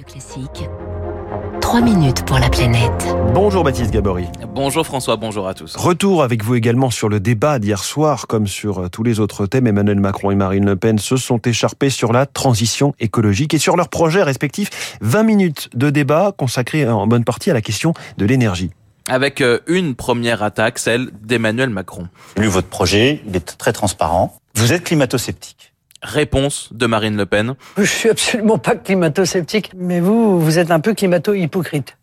Radio Classique. 3 minutes pour la planète. Bonjour Baptiste Gabory. Bonjour François, bonjour à tous. Retour avec vous également sur le débat d'hier soir, comme sur euh, tous les autres thèmes. Emmanuel Macron et Marine Le Pen se sont écharpés sur la transition écologique et sur leurs projets respectifs. 20 minutes de débat consacrés en bonne partie à la question de l'énergie avec euh, une première attaque, celle d'Emmanuel Macron. Lu votre projet, il est très transparent. Vous êtes climato-sceptique. Réponse de Marine Le Pen. Je suis absolument pas climato-sceptique, mais vous, vous êtes un peu climato-hypocrite.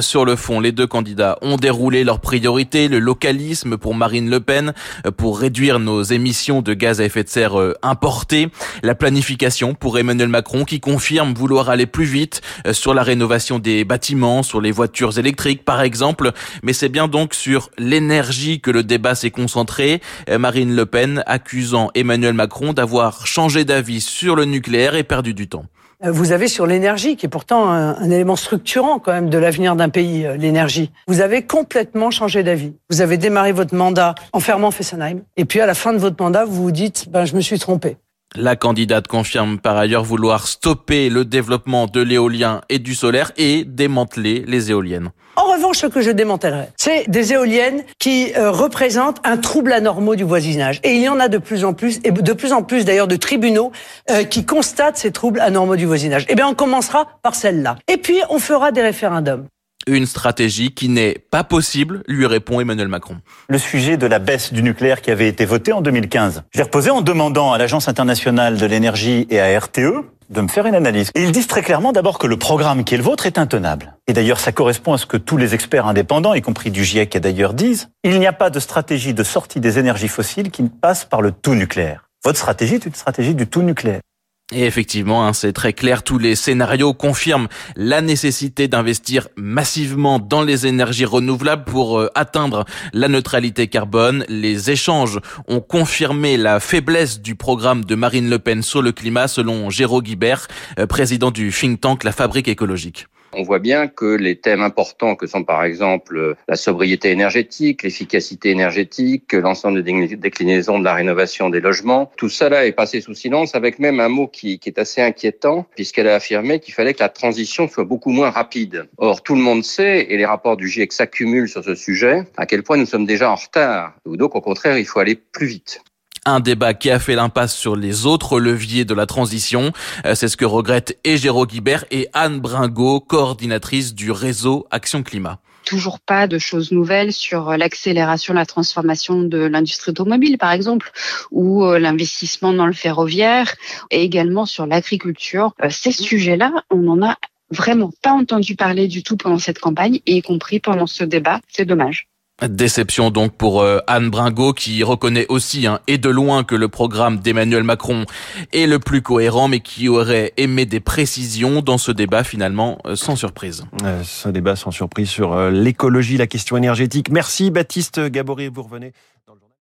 Sur le fond, les deux candidats ont déroulé leurs priorités, le localisme pour Marine Le Pen, euh, pour réduire nos émissions de gaz à effet de serre euh, importées, la planification pour Emmanuel Macron qui confirme vouloir aller plus vite euh, sur la rénovation des bâtiments, sur les voitures électriques par exemple, mais c'est bien donc sur l'énergie que le débat s'est concentré, Marine Le Pen accusant Emmanuel Macron d'avoir changé d'avis sur le nucléaire et perdu du temps. Euh, vous avez sur l'énergie, qui est pourtant un, élément structurant quand même de l'avenir d'un pays, euh, l'énergie. Vous avez complètement changé d'avis. Vous avez démarré votre mandat en fermant Fessenheim, et puis à la fin de votre mandat, vous vous dites, ben je me suis trompé. La candidate confirme par ailleurs vouloir stopper le développement de l'éolien et du solaire et démanteler les éoliennes. En revanche, ce que je démantèlerai, c'est des éoliennes qui euh, représentent un trouble anormal du voisinage. Et il y en a de plus en plus, et de plus en plus d'ailleurs de tribunaux euh, qui constatent ces troubles anormaux du voisinage. Eh bien, on commencera par celle-là. Et puis, on fera des référendums. Une stratégie qui n'est pas possible, lui répond Emmanuel Macron. Le sujet de la baisse du nucléaire qui avait été voté en 2015, je l'ai reposé en demandant à l'Agence internationale de l'énergie et à RTE de me faire une analyse. Et ils disent très clairement d'abord que le programme qui est le vôtre est intenable. Et d'ailleurs, ça correspond à ce que tous les experts indépendants, y compris du GIEC d'ailleurs, disent. Il n'y a pas de stratégie de sortie des énergies fossiles qui ne passe par le tout nucléaire. Votre stratégie est une stratégie du tout nucléaire. Et effectivement, hein, c'est très clair, tous les scénarios confirment la nécessité d'investir massivement dans les énergies renouvelables pour euh, atteindre la neutralité carbone. Les échanges ont confirmé la faiblesse du programme de Marine Le Pen sur le climat, selon Géraud Guibert, euh, président du think tank La Fabrique écologique. On voit bien que les thèmes importants que sont par exemple la sobriété énergétique, l'efficacité énergétique, l'ensemble des déclinaisons de la rénovation des logements, tout cela est passé sous silence avec même un mot qui, est assez inquiétant puisqu'elle a affirmé qu'il fallait que la transition soit beaucoup moins rapide. Or, tout le monde sait, et les rapports du GIEC s'accumulent sur ce sujet, à quel point nous sommes déjà en retard. Donc, au contraire, il faut aller plus vite. Un débat qui a fait l'impasse sur les autres leviers de la transition. Euh, c'est ce que regrettent Égéro Guibert et Anne Bringot, coordinatrice du réseau Action Climat toujours pas de choses nouvelles sur l'accélération, la transformation de l'industrie automobile, par exemple, ou euh, l'investissement dans le ferroviaire, et également sur l'agriculture. Euh, ces sujets-là, on n'en a vraiment pas entendu parler du tout pendant cette campagne, y compris pendant ce débat. C'est dommage. Déception donc pour euh, Anne Bringot qui reconnaît aussi hein, et de loin que le programme d'Emmanuel Macron est le plus cohérent mais qui aurait aimé des précisions dans ce débat finalement euh, sans surprise. Euh, ce débat sans surprise sur l'écologie, la question énergétique. Merci Baptiste Gabory, vous revenez